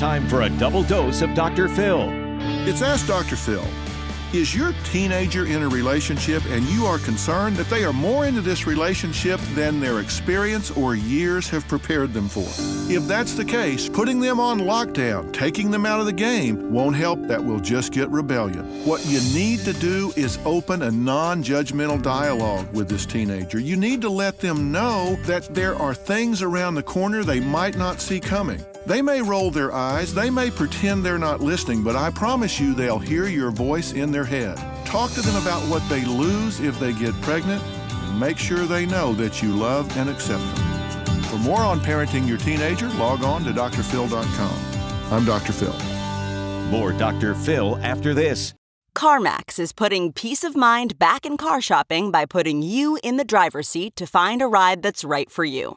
Time for a double dose of Dr. Phil. It's Ask Dr. Phil. Is your teenager in a relationship and you are concerned that they are more into this relationship than their experience or years have prepared them for? If that's the case, putting them on lockdown, taking them out of the game, won't help. That will just get rebellion. What you need to do is open a non judgmental dialogue with this teenager. You need to let them know that there are things around the corner they might not see coming. They may roll their eyes, they may pretend they're not listening, but I promise you they'll hear your voice in their head. Talk to them about what they lose if they get pregnant, and make sure they know that you love and accept them. For more on parenting your teenager, log on to drphil.com. I'm Dr. Phil. More Dr. Phil after this. CarMax is putting peace of mind back in car shopping by putting you in the driver's seat to find a ride that's right for you.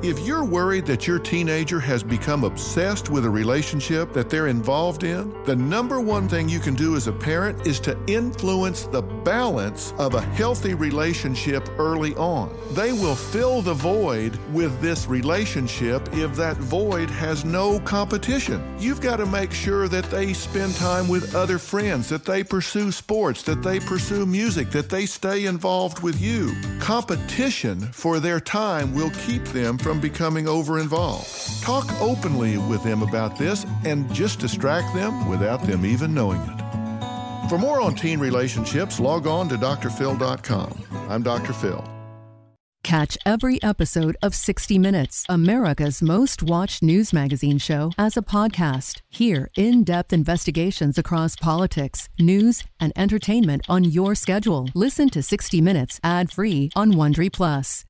If you're worried that your teenager has become obsessed with a relationship that they're involved in, the number one thing you can do as a parent is to influence the balance of a healthy relationship early on. They will fill the void with this relationship if that void has no competition. You've got to make sure that they spend time with other friends, that they pursue sports, that they pursue music, that they stay involved with you. Competition for their time will keep them from from becoming over involved. Talk openly with them about this and just distract them without them even knowing it. For more on teen relationships, log on to drphil.com. I'm Dr. Phil. Catch every episode of 60 Minutes, America's most watched news magazine show, as a podcast. Hear in depth investigations across politics, news, and entertainment on your schedule. Listen to 60 Minutes ad free on Wondery Plus.